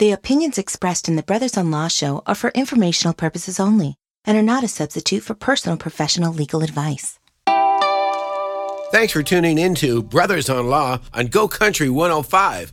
The opinions expressed in the Brothers on Law show are for informational purposes only and are not a substitute for personal professional legal advice. Thanks for tuning in to Brothers on Law on Go Country 105.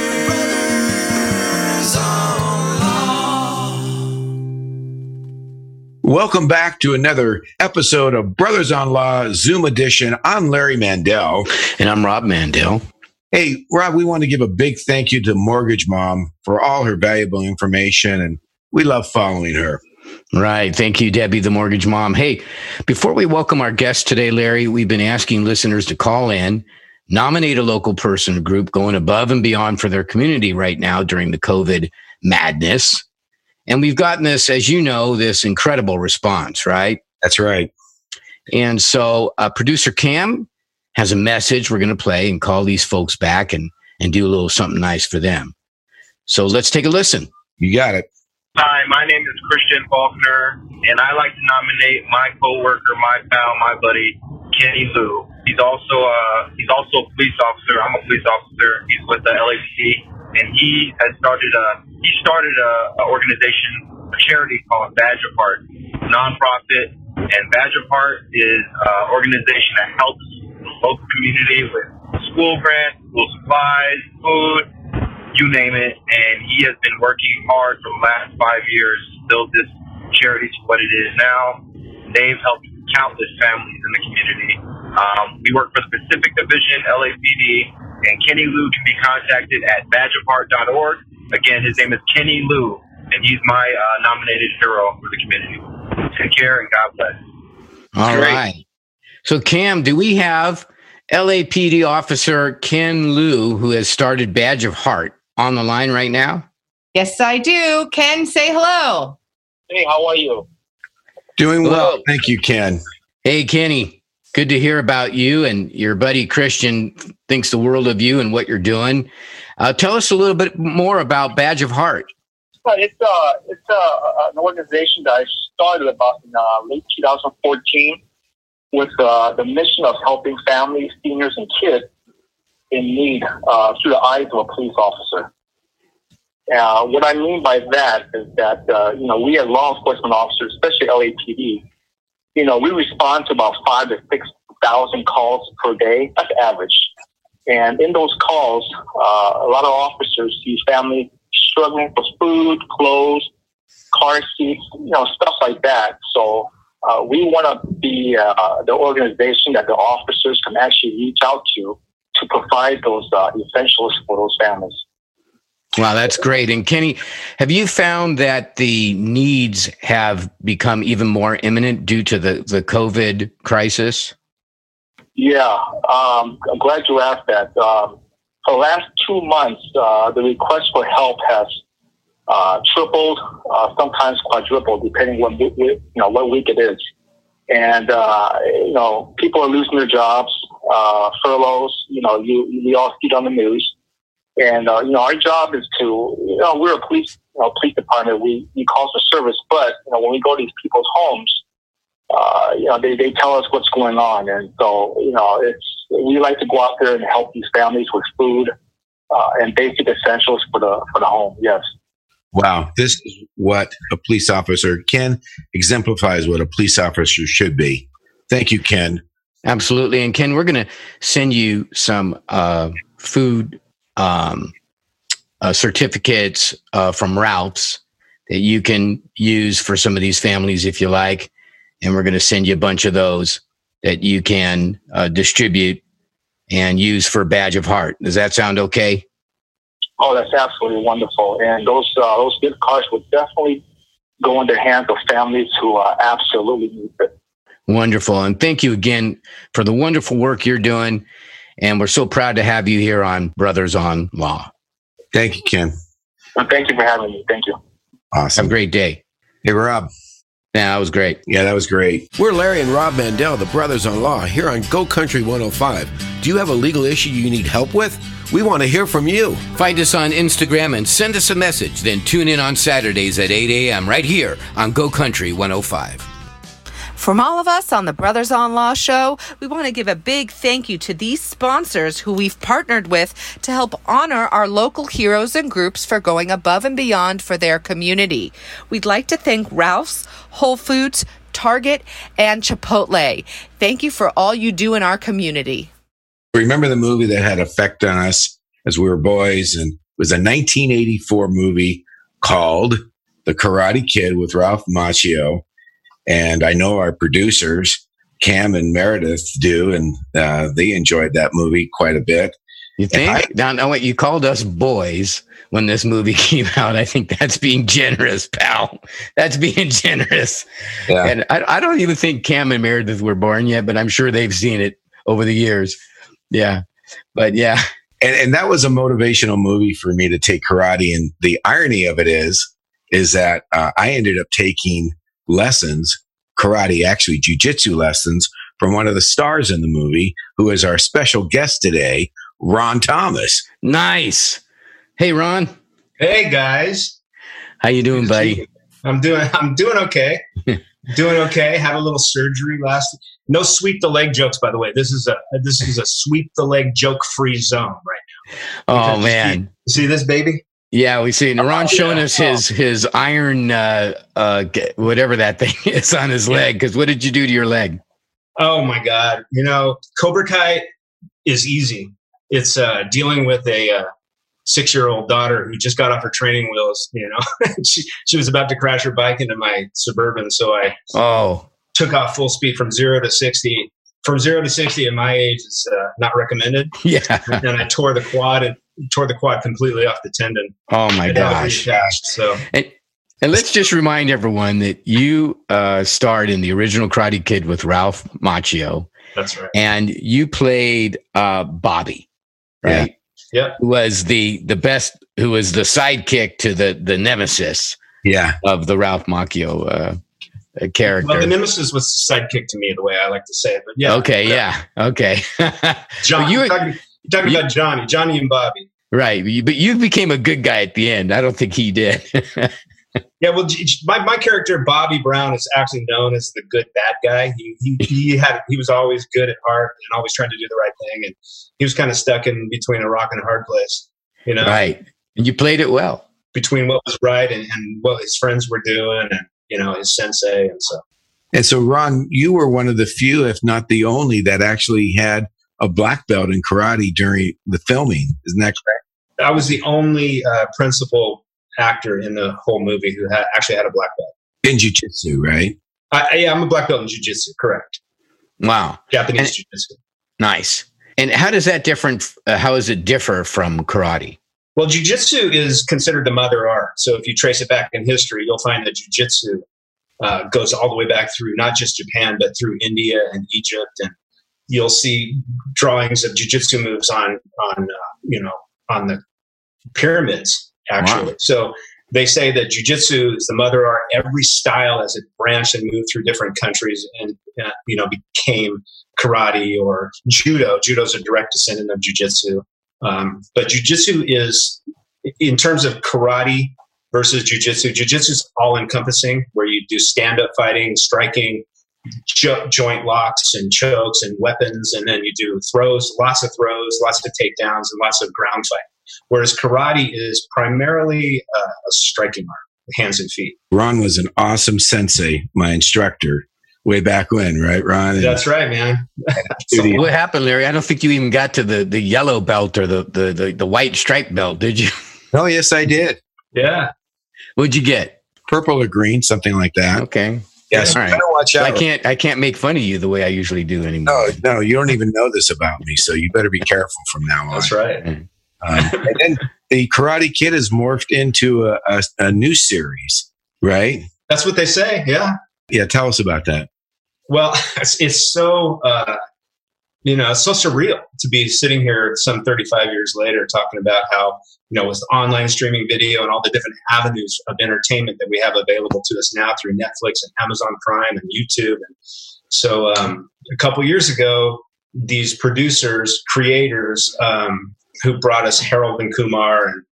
Welcome back to another episode of Brothers on Law Zoom edition. I'm Larry Mandel. And I'm Rob Mandel. Hey, Rob, we want to give a big thank you to Mortgage Mom for all her valuable information, and we love following her. Right. Thank you, Debbie, the mortgage mom. Hey, before we welcome our guest today, Larry, we've been asking listeners to call in, nominate a local person or group going above and beyond for their community right now during the COVID madness. And we've gotten this, as you know, this incredible response, right? That's right. And so uh, producer Cam has a message we're going to play and call these folks back and, and do a little something nice for them. So let's take a listen. You got it. Hi, my name is Christian Faulkner, and I like to nominate my coworker, my pal, my buddy, Kenny Lou. He's also uh, he's also a police officer. I'm a police officer. He's with the LAPD and he has started a he started a, a organization, a charity called Badge of Heart, nonprofit, and Badge of Heart is an organization that helps local community with school grants, school supplies, food, you name it. And he has been working hard for the last five years to build this charity to what it is now. They've helped countless families in the community. Um, we work for the Pacific Division, LAPD, and Kenny Lou can be contacted at badgeofheart.org. Again, his name is Kenny Lou, and he's my uh, nominated hero for the community. Take care and God bless. All Great. right. So, Cam, do we have LAPD officer Ken Lou, who has started Badge of Heart, on the line right now? Yes, I do. Ken, say hello. Hey, how are you? Doing well. Hello. Thank you, Ken. Hey, Kenny. Good to hear about you and your buddy Christian thinks the world of you and what you're doing. Uh, tell us a little bit more about Badge of Heart. It's uh, it's uh, an organization that I started about in uh, late 2014 with uh, the mission of helping families, seniors, and kids in need uh, through the eyes of a police officer. Uh, what I mean by that is that uh, you know we as law enforcement officers, especially LAPD, you know, we respond to about five to six thousand calls per day. That's average. And in those calls, uh, a lot of officers see families struggling for food, clothes, car seats, you know, stuff like that. So uh, we want to be uh, the organization that the officers can actually reach out to to provide those uh, essentials for those families. Wow, that's great. And Kenny, have you found that the needs have become even more imminent due to the, the COVID crisis? Yeah, um, I'm glad you asked that. Um, for the last two months, uh, the request for help has uh, tripled, uh, sometimes quadrupled, depending what you know what week it is. And uh, you know, people are losing their jobs, uh, furloughs. You know, you we all see it on the news. And uh, you know, our job is to, you know, we're a police, you know, police department. We we call for service, but you know, when we go to these people's homes, uh, you know, they they tell us what's going on, and so you know, it's we like to go out there and help these families with food uh, and basic essentials for the for the home. Yes. Wow, this is what a police officer Ken exemplifies what a police officer should be. Thank you, Ken. Absolutely, and Ken, we're going to send you some uh, food um, uh, certificates uh, from Ralph's that you can use for some of these families if you like. And we're going to send you a bunch of those that you can uh, distribute and use for Badge of Heart. Does that sound okay? Oh, that's absolutely wonderful. And those uh, those gift cards would definitely go in the hands of families who uh, absolutely need it. Wonderful. And thank you again for the wonderful work you're doing and we're so proud to have you here on Brothers on Law. Thank you, Ken. Well, thank you for having me. Thank you. Awesome. Have a great day. Hey, Rob. Yeah, that was great. Yeah, that was great. We're Larry and Rob Mandel, the brothers in law, here on Go Country 105. Do you have a legal issue you need help with? We want to hear from you. Find us on Instagram and send us a message. Then tune in on Saturdays at 8 a.m. right here on Go Country 105. From all of us on the Brothers on Law show, we want to give a big thank you to these sponsors who we've partnered with to help honor our local heroes and groups for going above and beyond for their community. We'd like to thank Ralph's, Whole Foods, Target, and Chipotle. Thank you for all you do in our community. Remember the movie that had effect on us as we were boys and it was a 1984 movie called The Karate Kid with Ralph Macchio. And I know our producers, Cam and Meredith, do, and uh, they enjoyed that movie quite a bit. You think? I, now, now, what you called us boys when this movie came out, I think that's being generous, pal. That's being generous. Yeah. And I, I don't even think Cam and Meredith were born yet, but I'm sure they've seen it over the years. Yeah. But yeah. And, and that was a motivational movie for me to take karate. And the irony of it is, is that uh, I ended up taking lessons, karate, actually jujitsu lessons from one of the stars in the movie, who is our special guest today, Ron Thomas. Nice. Hey, Ron. Hey, guys. How you doing, buddy? I'm doing. I'm doing okay. doing okay. Had a little surgery last. No sweep the leg jokes, by the way. This is a this is a sweep the leg joke free zone right now. Oh man, see, see this baby? Yeah, we see. Naran oh, showing yeah. us his his iron uh, uh, whatever that thing is on his leg. Because what did you do to your leg? Oh my God! You know, Cobra Kai is easy. It's uh, dealing with a uh, six year old daughter who just got off her training wheels. You know, she she was about to crash her bike into my suburban, so I oh took off full speed from zero to sixty. From zero to sixty at my age is uh, not recommended. Yeah, and I tore the quad and tore the quad completely off the tendon. Oh my gosh! so. And, and let's just remind everyone that you uh, starred in the original Karate Kid with Ralph Macchio. That's right. And you played uh, Bobby, right? Yeah. Yep. Who was the the best? Who was the sidekick to the the nemesis? Yeah. Of the Ralph Macchio uh, character. Well, the nemesis was the sidekick to me, the way I like to say it. But yeah. Okay. Yeah. Okay. John, you, talking, you're talking about Johnny, Johnny and Bobby. Right. But you became a good guy at the end. I don't think he did. yeah. Well, my, my character, Bobby Brown, is actually known as the good bad guy. He, he, he had, he was always good at heart and always trying to do the right thing. And he was kind of stuck in between a rock and a hard place, you know? Right. And you played it well. Between what was right and, and what his friends were doing and, you know, his sensei and so. And so, Ron, you were one of the few, if not the only, that actually had a black belt in karate during the filming. Isn't that correct? I was the only uh, principal actor in the whole movie who had, actually had a black belt in jiu-jitsu, right? I, yeah, I'm a black belt in jiu-jitsu. Correct. Wow, Japanese and, jiu-jitsu. Nice. And how does that different? Uh, how does it differ from karate? Well, jiu-jitsu is considered the mother art. So if you trace it back in history, you'll find that jiu-jitsu uh, goes all the way back through not just Japan, but through India and Egypt and you'll see drawings of jujitsu moves on on uh, you know on the pyramids actually. Wow. So they say that jujitsu is the mother art. Every style as it branched and moved through different countries and uh, you know became karate or judo. Judo is a direct descendant of jujitsu. Um, but jujitsu is, in terms of karate versus jujitsu, jujitsu is all encompassing, where you do stand up fighting, striking, jo- joint locks and chokes and weapons, and then you do throws, lots of throws, lots of takedowns, and lots of ground fight. Whereas karate is primarily uh, a striking art, hands and feet. Ron was an awesome sensei, my instructor, way back when, right, Ron? That's right, man. so what happened, Larry? I don't think you even got to the, the yellow belt or the, the, the, the white stripe belt, did you? Oh, yes, I did. Yeah. What'd you get? Purple or green, something like that. Okay. Yes, All right. watch out. I can't. I can't make fun of you the way I usually do anymore. No, no, you don't even know this about me, so you better be careful from now on. That's right. Um, and then the Karate Kid has morphed into a, a, a, new series, right? That's what they say. Yeah. Yeah. Tell us about that. Well, it's, it's so uh, you know, it's so surreal to be sitting here some 35 years later talking about how, you know, with online streaming video and all the different avenues of entertainment that we have available to us now through Netflix and Amazon Prime and YouTube. And so um, a couple years ago, these producers, creators um, who brought us Harold and Kumar and,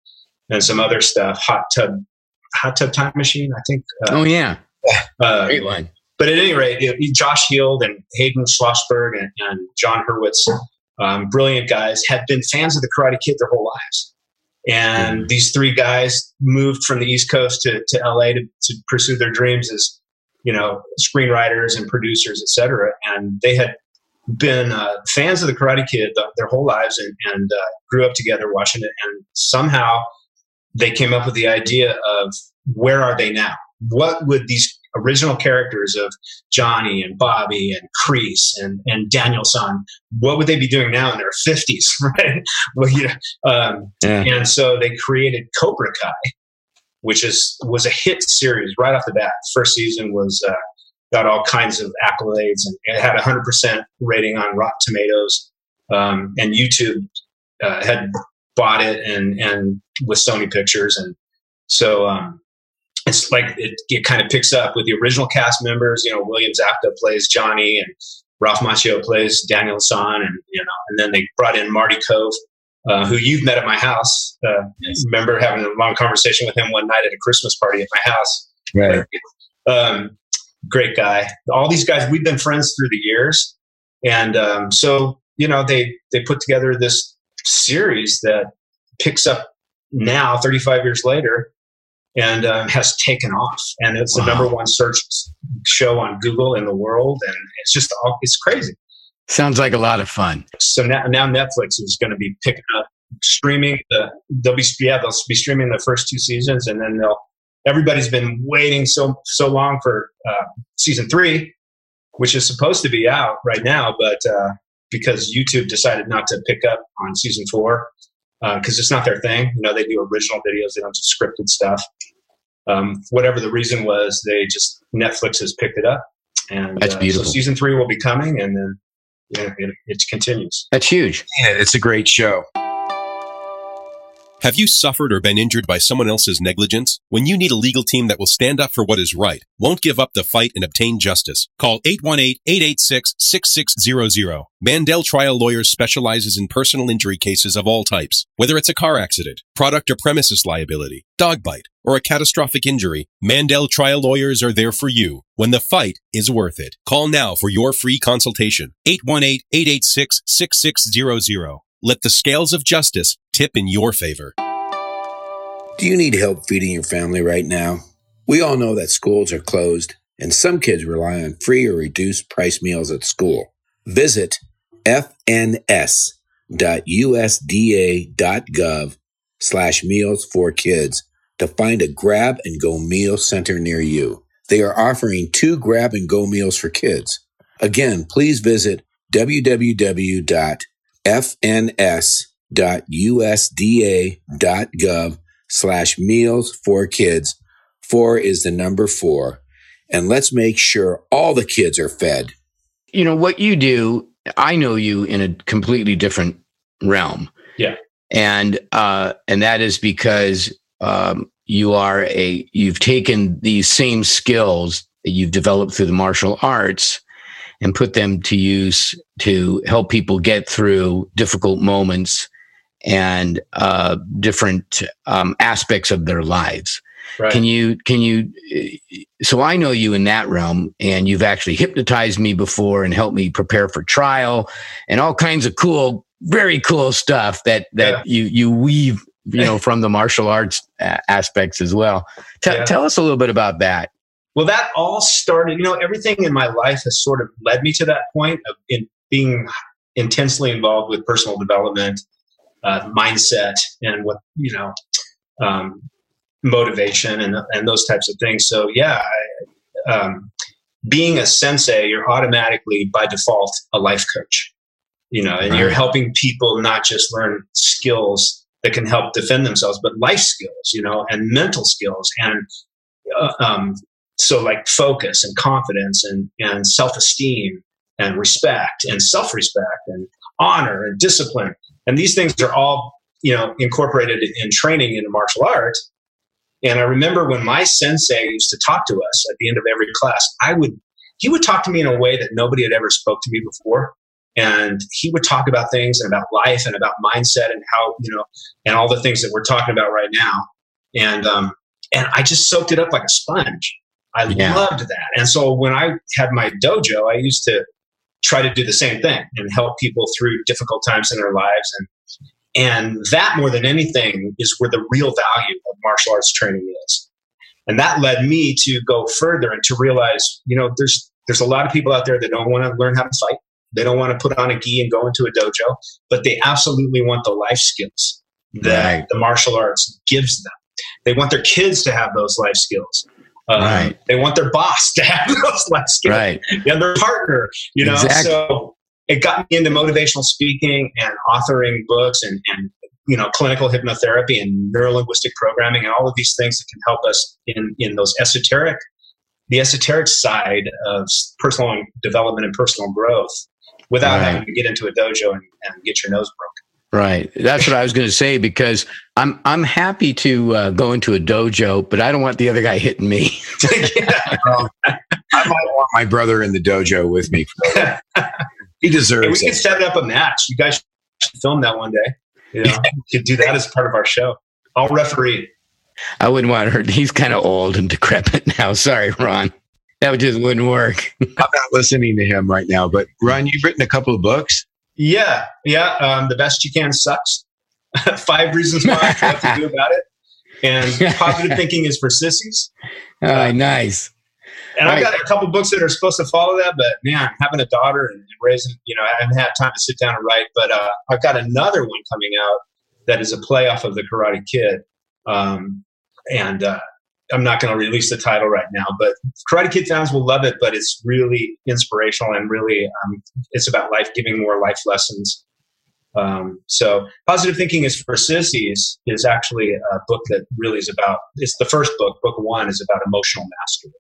and some other stuff, Hot Tub, Hot Tub Time Machine, I think. Uh, oh, yeah. Uh, Great line but at any rate, Josh Heald and Hayden Schlossberg and, and Jon Hurwitz, um, brilliant guys, had been fans of the Karate Kid their whole lives. And mm-hmm. these three guys moved from the East Coast to, to LA to, to pursue their dreams as, you know, screenwriters and producers, etc. And they had been uh, fans of the Karate Kid the, their whole lives and, and uh, grew up together watching it. And somehow they came up with the idea of where are they now? What would these original characters of Johnny and Bobby and Kreese and, and Daniel-san, what would they be doing now in their 50s, right? well, you know, um, yeah. And so they created Cobra Kai, which is was a hit series right off the bat. First season was uh, got all kinds of accolades and it had a 100% rating on Rotten Tomatoes. Um, and YouTube uh, had bought it and, and with Sony Pictures. And so um, it's like it, it kind of picks up with the original cast members. You know, William Zabka plays Johnny, and Ralph Macchio plays Daniel-san, and you know, and then they brought in Marty Kove, uh, who you've met at my house. Uh, yes. Remember having a long conversation with him one night at a Christmas party at my house. Right. Um, great guy. All these guys, we've been friends through the years, and um, so you know, they they put together this series that picks up now, 35 years later, and um, has taken off. And it's wow. the number one search show on Google in the world. And it's just all, it's crazy. Sounds like a lot of fun. So now, now Netflix is going to be picking up streaming the they'll be yeah they'll be streaming the first two seasons and then they'll everybody's been waiting so so long for uh, season three which is supposed to be out right now but uh, because youtube decided not to pick up on season four because uh, it's not their thing. You know, they do original videos, they don't do scripted stuff. Um, whatever the reason was, they just Netflix has picked it up, and that's uh, beautiful. So season three will be coming, and then yeah, it, it continues. That's huge. Yeah, it's a great show. Have you suffered or been injured by someone else's negligence? When you need a legal team that will stand up for what is right, won't give up the fight and obtain justice, call 818-886-6600. Mandel Trial Lawyers specializes in personal injury cases of all types. Whether it's a car accident, product or premises liability, dog bite, or a catastrophic injury, Mandel Trial Lawyers are there for you when the fight is worth it. Call now for your free consultation. 818-886-6600. Let the scales of justice tip in your favor. Do you need help feeding your family right now? We all know that schools are closed and some kids rely on free or reduced price meals at school. Visit fns.usda.gov slash meals for kids to find a grab and go meal center near you. They are offering two grab and go meals for kids. Again, please visit www fns.usda.gov slash meals for kids. Four is the number four. And let's make sure all the kids are fed. You know, what you do, I know you in a completely different realm. Yeah. And, uh, and that is because, um, you are a, you've taken these same skills that you've developed through the martial arts and put them to use to help people get through difficult moments and uh, different um, aspects of their lives. Right. Can you, can you, so I know you in that realm and you've actually hypnotized me before and helped me prepare for trial and all kinds of cool, very cool stuff that, that yeah. you, you weave, you know, from the martial arts aspects as well. T- yeah. Tell us a little bit about that. Well, that all started, you know, everything in my life has sort of led me to that point of in being intensely involved with personal development, uh, mindset, and what, you know, um, motivation and, and those types of things. So, yeah, I, um, being a sensei, you're automatically by default a life coach, you know, and right. you're helping people not just learn skills that can help defend themselves, but life skills, you know, and mental skills and uh, um, so like focus and confidence and, and self-esteem and respect and self-respect and honor and discipline. And these things are all, you know, incorporated in training in martial arts. And I remember when my sensei used to talk to us at the end of every class, I would he would talk to me in a way that nobody had ever spoke to me before. And he would talk about things and about life and about mindset and how, you know, and all the things that we're talking about right now. And um, and I just soaked it up like a sponge. I yeah. loved that. And so when I had my dojo, I used to try to do the same thing and help people through difficult times in their lives. And and that more than anything is where the real value of martial arts training is. And that led me to go further and to realize, you know, there's there's a lot of people out there that don't want to learn how to fight. They don't want to put on a gi and go into a dojo, but they absolutely want the life skills that right. the martial arts gives them. They want their kids to have those life skills. Um, right. They want their boss to have those life skills. Right. Yeah, their partner. You know, exactly. so it got me into motivational speaking and authoring books and, and you know clinical hypnotherapy and neurolinguistic programming and all of these things that can help us in in those esoteric the esoteric side of personal development and personal growth without right. having to get into a dojo and, and get your nose broken Right. That's what I was going to say because I'm I'm happy to uh, go into a dojo, but I don't want the other guy hitting me. well, I might want my brother in the dojo with me. he deserves. Hey, we it. could set up a match. You guys should film that one day. You know, we could do that as part of our show. I'll referee. I wouldn't want her. He's kind of old and decrepit now. Sorry, Ron. That just wouldn't work. I'm not listening to him right now, but Ron, you've written a couple of books. Yeah, yeah. Um, the best you can sucks. Five reasons why what to do about it. And positive thinking is for sissies. Oh, uh, nice. And I've got a couple books that are supposed to follow that, but man, having a daughter and, raising, you know, I haven't had time to sit down and write. But uh, I've got another one coming out that is a play off of the Karate Kid. Um, and uh, I'm not going to release the title right now, but Karate Kid fans will love it. But it's really inspirational and really um, it's about life, giving more life lessons. Um, so positive thinking is for sissies is actually a book that really is about. It's the first book. Book one is about emotional mastery.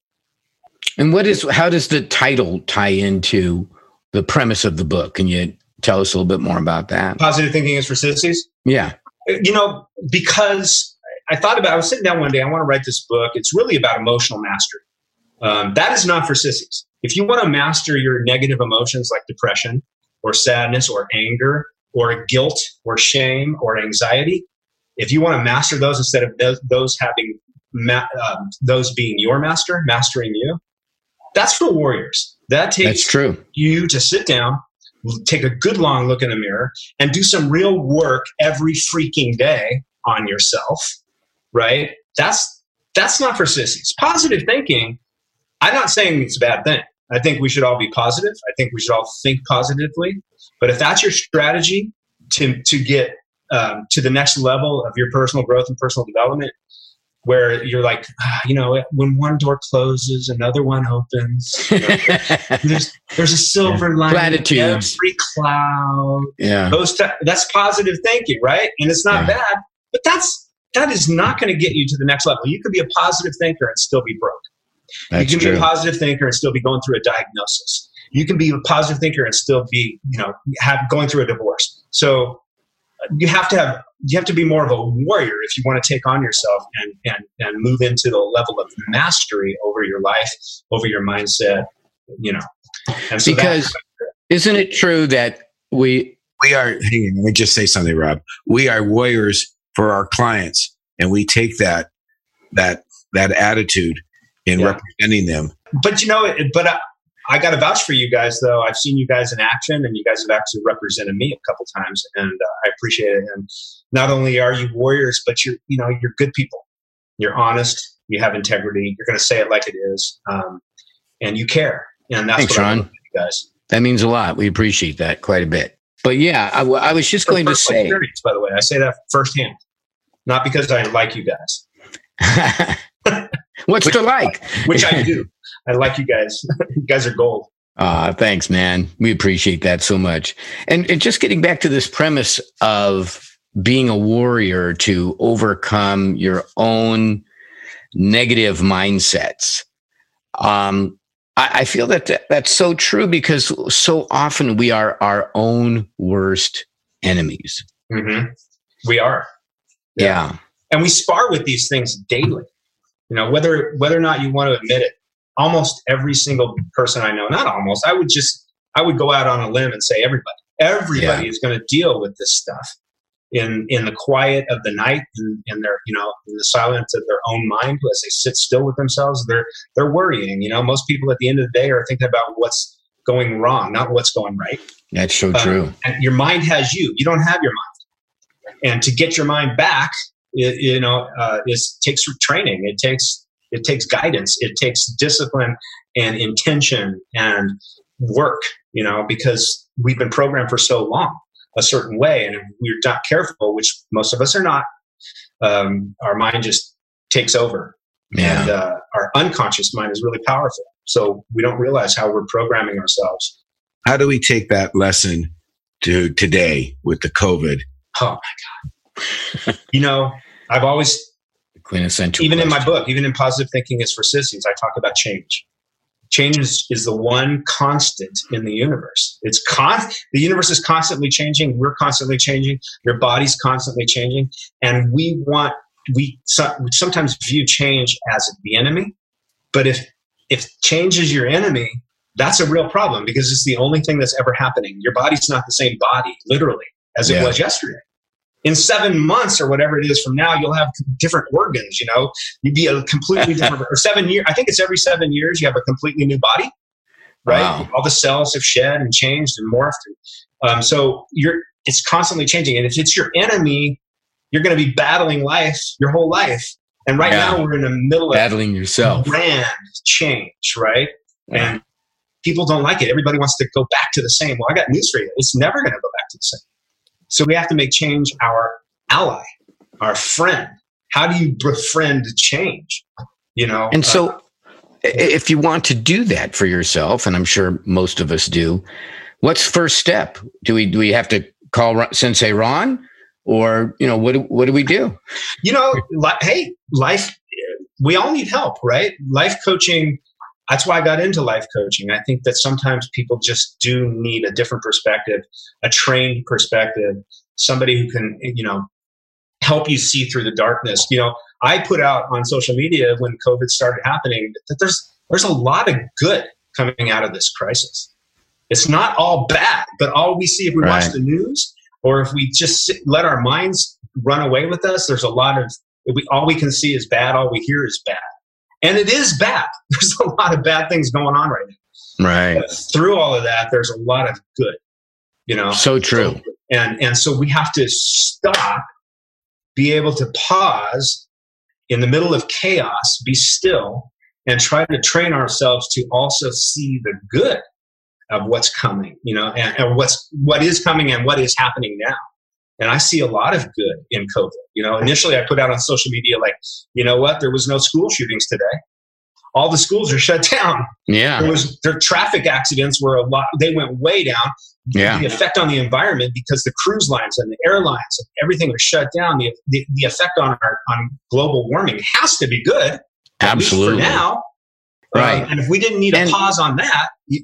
And what is how does the title tie into the premise of the book? Can you tell us a little bit more about that? Positive thinking is for sissies. Yeah, you know because I thought about, I was sitting down one day, I want to write this book. It's really about emotional mastery. Um, that is not for sissies. If you want to master your negative emotions like depression or sadness or anger or guilt or shame or anxiety, if you want to master those instead of those, those having ma- um, those being your master, mastering you, that's for warriors. That takes that's true. you to sit down, take a good long look in the mirror, and do some real work every freaking day on yourself right? That's that's not for sissies. Positive thinking, I'm not saying it's a bad thing. I think we should all be positive. I think we should all think positively. But if that's your strategy to to get um, to the next level of your personal growth and personal development, where you're like, ah, you know, when one door closes, another one opens. You know, there's there's a silver yeah. lining every cloud. Yeah, those t- that's positive thinking, right? And it's not yeah. bad, but that's that is not going to get you to the next level. You could be a positive thinker and still be broke. That's you can true. be a positive thinker and still be going through a diagnosis. You can be a positive thinker and still be, you know, have going through a divorce. So uh, you have to have you have to be more of a warrior if you want to take on yourself and and and move into the level of mastery over your life, over your mindset, you know. And so because isn't it true that we we are hang on, let me just say something, Rob. We are warriors for our clients. And we take that that that attitude in yeah. representing them. But you know but I, I got to vouch for you guys though. I've seen you guys in action and you guys have actually represented me a couple times and uh, i appreciate it. And not only are you warriors but you're you know you're good people. You're honest. You have integrity. You're going to say it like it is um, and you care. And that's Thanks, what Ron. I guys. That means a lot. We appreciate that quite a bit but yeah I, I was just going to say by the way i say that firsthand not because I like you guys. What's which, to like? which I do. I like you guys. you guys are gold. Uh, thanks, man. We appreciate that so much. And, and just getting back to this premise of being a warrior to overcome your own negative mindsets. Um, I, I feel that th- that's so true because so often we are our own worst enemies. hmm We are. Yeah. and we spar with these things daily you know whether whether or not you want to admit it almost every single person i know not almost i would just i would go out on a limb and say everybody everybody is going to deal with this stuff in in the quiet of the night in, in their you know in the silence of their own mind as they sit still with themselves they're they're worrying you know most people at the end of the day are thinking about what's going wrong not what's going right That's so um, true. and your mind has you. You don't have your mind. And to get your mind back, it, you know, uh, is takes training. It takes it takes guidance. It takes discipline and intention and work. You know, because we've been programmed for so long a certain way, and if we're not careful, which most of us are not, um, our mind just takes over. Yeah. And uh, our unconscious mind is really powerful. So we don't realize how we're programming ourselves. How do we take that lesson to today with the COVID? Oh my God. you know, I've always, The quintessential. even in my book, even in Positive Thinking is for Sissies, I talk about change. Change is, is the one constant in the universe. It's con- the universe is constantly changing. We're constantly changing. Your body's constantly changing. And we want, we, so, we sometimes view change as the enemy. But if, if change is your enemy, that's a real problem because it's the only thing that's ever happening. Your body's not the same body, literally, as it Yeah. was yesterday. In seven months or whatever it is from now, you'll have different organs. You know, you'd be a completely different. or seven years, I think it's every seven years you have a completely new body, right? Wow. All the cells have shed and changed and morphed. Um, so you're it's constantly changing, and if it's your enemy, you're going to be battling life your whole life. And right Yeah. now we're in the middle of battling yourself. grand change, right? Yeah. And people don't like it. Everybody wants to go back to the same. Well, I got news for you. It's never going to go back to the same. So we have to make change our ally, our friend. How do you befriend change? You know, And Uh, so, i- if you want to do that for yourself, and I'm sure most of us do, what's first step? Do we do we have to call Sensei Ron, or you know what do, what do we do? you know, li- hey, life, we all need help, right? Life coaching, that's why I got into life coaching. I think that sometimes people just do need a different perspective, a trained perspective, somebody who can, you know, help you see through the darkness. You know, I put out on social media when COVID started happening that there's there's a lot of good coming out of this crisis. It's not all bad, but all we see if we watch the news or if we just sit, let our minds run away with us, there's a lot of we, all we can see is bad, all we hear is bad. And it is bad. There's a lot of bad things going on right now. Right. But through all of that, there's a lot of good. You know, So true. and and so we have to stop be able to pause in the middle of chaos be still and try to train ourselves to also see the good of what's coming you know and, and what's what is coming and what is happening now and i see a lot of good in covid you know initially i put out on social media like you know what there was no school shootings today all the schools are shut down Yeah. there was their traffic accidents were a lot they went way down Yeah. the effect on the environment because the cruise lines and the airlines and everything was shut down the, the, the effect on our on global warming has to be good Absolutely. for now Right. Um, and if we didn't need a pause on that you-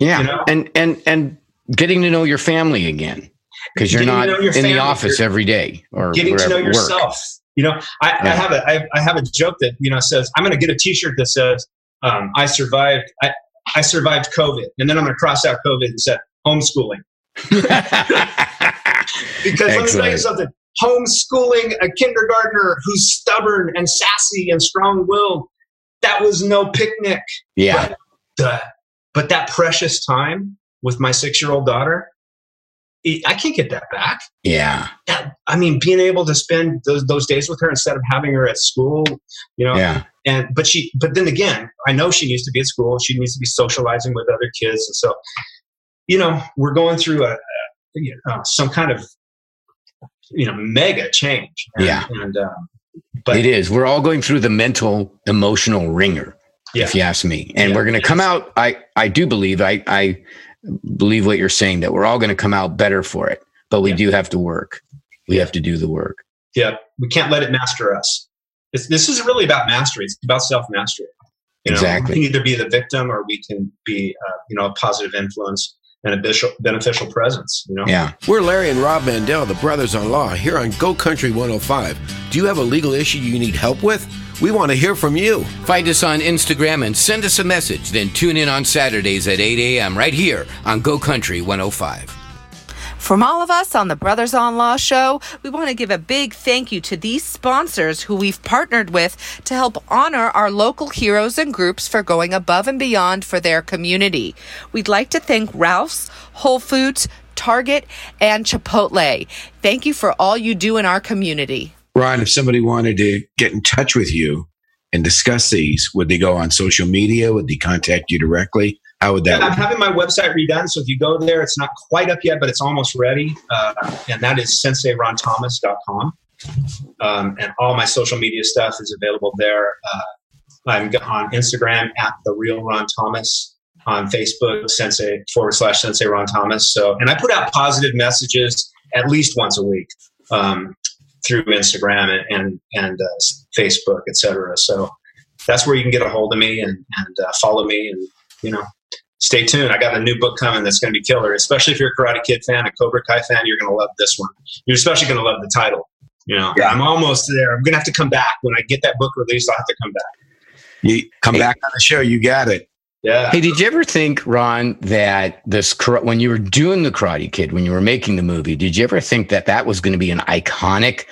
Yeah. you know? And and and getting to know your family again because you're not your in the office you're- every day or getting to know wherever, work. yourself you know I, I have a I, I have a joke that you know says i'm going to get a t-shirt that says um, i survived I, I survived covid and then i'm going to cross out covid and say homeschooling Because let me tell you something. Homeschooling a kindergartner who's stubborn and sassy and strong willed, that was no picnic. yeah. The, but that precious time with my six year old daughter, I can't get that back. Yeah. I mean, being able to spend those, those days with her instead of having her at school, you know, Yeah. and but she but then again i know she needs to be at school she needs to be socializing with other kids and so you know we're going through a, a you know, some kind of you know mega change and, Yeah. and um, but it is. We're all going through the mental, emotional wringer, yeah if you ask me. And Yeah, we're going to come out. I, I do believe, I, I believe what you're saying that we're all going to come out better for it, but we Yeah. do have to work. We have to do the work. yeah we can't let it master us it's, this is really about mastery it's about self-mastery You know, Exactly. We can either be the victim or we can be, uh, you know, a positive influence and a beneficial, beneficial presence. You know. Yeah. We're Larry and Rob Mandel, the brothers on law, here on Go Country 105. Do you have a legal issue you need help with? We want to hear from you. Find us on Instagram and send us a message. Then tune in on Saturdays at 8 a.m. right here on Go Country 105. From all of us on the Brothers on Law show, we want to give a big thank you to these sponsors who we've partnered with to help honor our local heroes and groups for going above and beyond for their community. We'd like to thank Ralph's, Whole Foods, Target, and Chipotle. Thank you for all you do in our community. Ron, if somebody wanted to get in touch with you and discuss these, would they go on social media? Would they contact you directly? How would that Yeah, I'm having my website redone, so if you go there, it's not quite up yet, but it's almost ready. Uh, and that is senseironthomas.com. Um, and all my social media stuff is available there. Uh, I'm on Instagram at the real Ron Thomas, on Facebook Sensei forward slash Sensei Ron Thomas. So, and I put out positive messages at least once a week um, through Instagram and and, and uh, Facebook, etc. So that's where you can get a hold of me and and uh, follow me and you know stay tuned. I got a new book coming that's going to be killer, especially if you're a Karate Kid fan, a Cobra Kai fan. You're going to love this one. You're especially going to love the title. You know, Yeah. I'm almost there. I'm going to have to come back when I get that book released. I'll have to come back. You come back on the show. You got it. Yeah. Hey, did you ever think, Ron, that this when you were doing the Karate Kid, when you were making the movie, did you ever think that that was going to be an iconic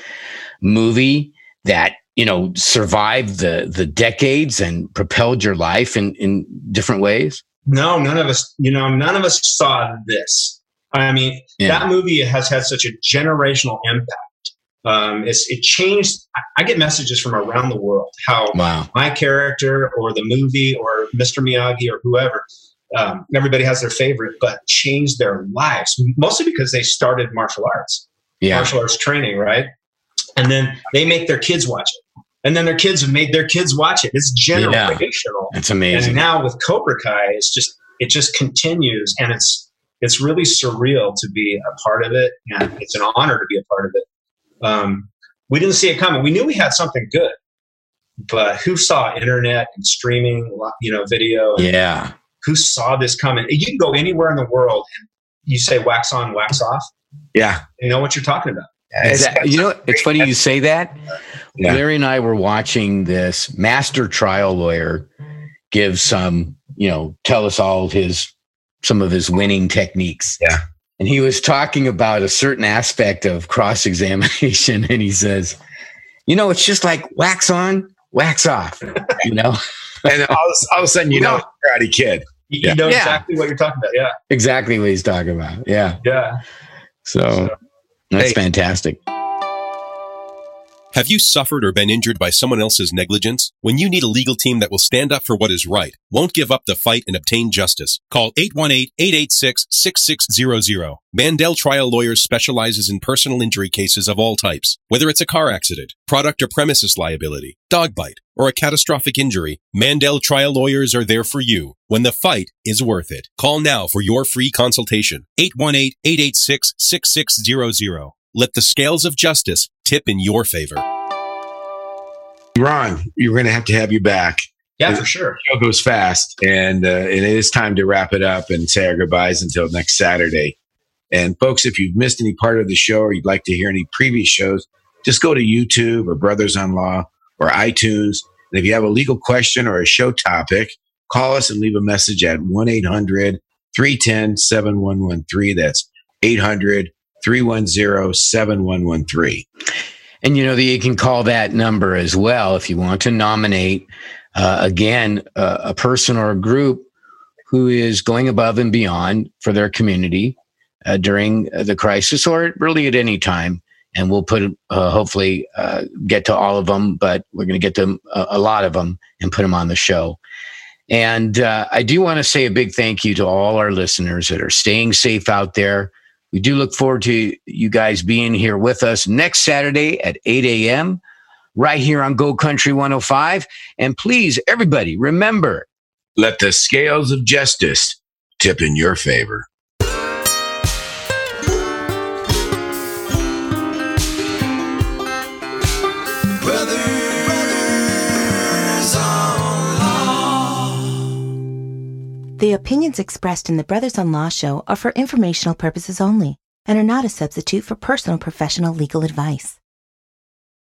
movie that you know survived the the decades and propelled your life in in different ways? No, none of us. You know, none of us saw this. I mean, Yeah. that movie has had such a generational impact. Um, it's it changed. I- get messages from around the world how Wow. my character or the movie or Mr. Miyagi or whoever. Um, everybody has their favorite, but changed their lives mostly because they started martial arts, Yeah. martial arts training, right? And then they make their kids watch it, and then their kids have made their kids watch it. It's generational. That's And amazing. now with Cobra Kai, it's just it just continues, and it's it's really surreal to be a part of it, and it's an honor to be a part of it. Um, we didn't see it coming. We knew we had something good, but who saw internet and streaming, you know, video? and Yeah. Who saw this coming? You can go anywhere in the world, and you say wax on, wax off. Yeah. You know what you're talking about. Is that- you know, it's funny you say that. Yeah. Larry and I were watching this master trial lawyer give some, you know, tell us all his some of his winning techniques. Yeah. And he was talking about a certain aspect of cross examination, and he says, "You know, it's just like wax on, wax off." You know, And all, of- all of a sudden, you know, it's Karate Kid. You, Yeah. you know Yeah. exactly what you're talking about. Yeah, exactly what he's talking about. Yeah. yeah. So that's Hey. fantastic. Have you suffered or been injured by someone else's negligence? When you need a legal team that will stand up for what is right, won't give up the fight and obtain justice, call 818-886-6600. Mandel Trial Lawyers specializes in personal injury cases of all types. Whether it's a car accident, product or premises liability, dog bite, or a catastrophic injury, Mandel Trial Lawyers are there for you when the fight is worth it. Call now for your free consultation. 818-886-6600. Let the scales of justice tip in your favor. Ron, you're going to have to have you back. Yeah, for sure. show goes fast, and uh, and it is time to wrap it up and say our goodbyes until next Saturday. And folks, if you've missed any part of the show or you'd like to hear any previous shows, just go to YouTube or Brothers on Law or iTunes. And if you have a legal question or a show topic, call us and leave a message at 1 800 310 7113. That's 800 310 7113. And you know that you can call that number as well if you want to nominate uh, again uh, a person or a group who is going above and beyond for their community uh, during uh, the crisis or really at any time. And we'll put uh, hopefully uh, get to all of them, but we're going to get them a, a lot of them and put them on the show. And uh, I do want to say a big thank you to all our listeners that are staying safe out there. We do look forward to you guys being here with us next Saturday at 8 a.m. right here on Go Country 105. And please, everybody, remember Let the scales of justice tip in your favor. The opinions expressed in the Brothers on Law show are for informational purposes only and are not a substitute for personal professional legal advice.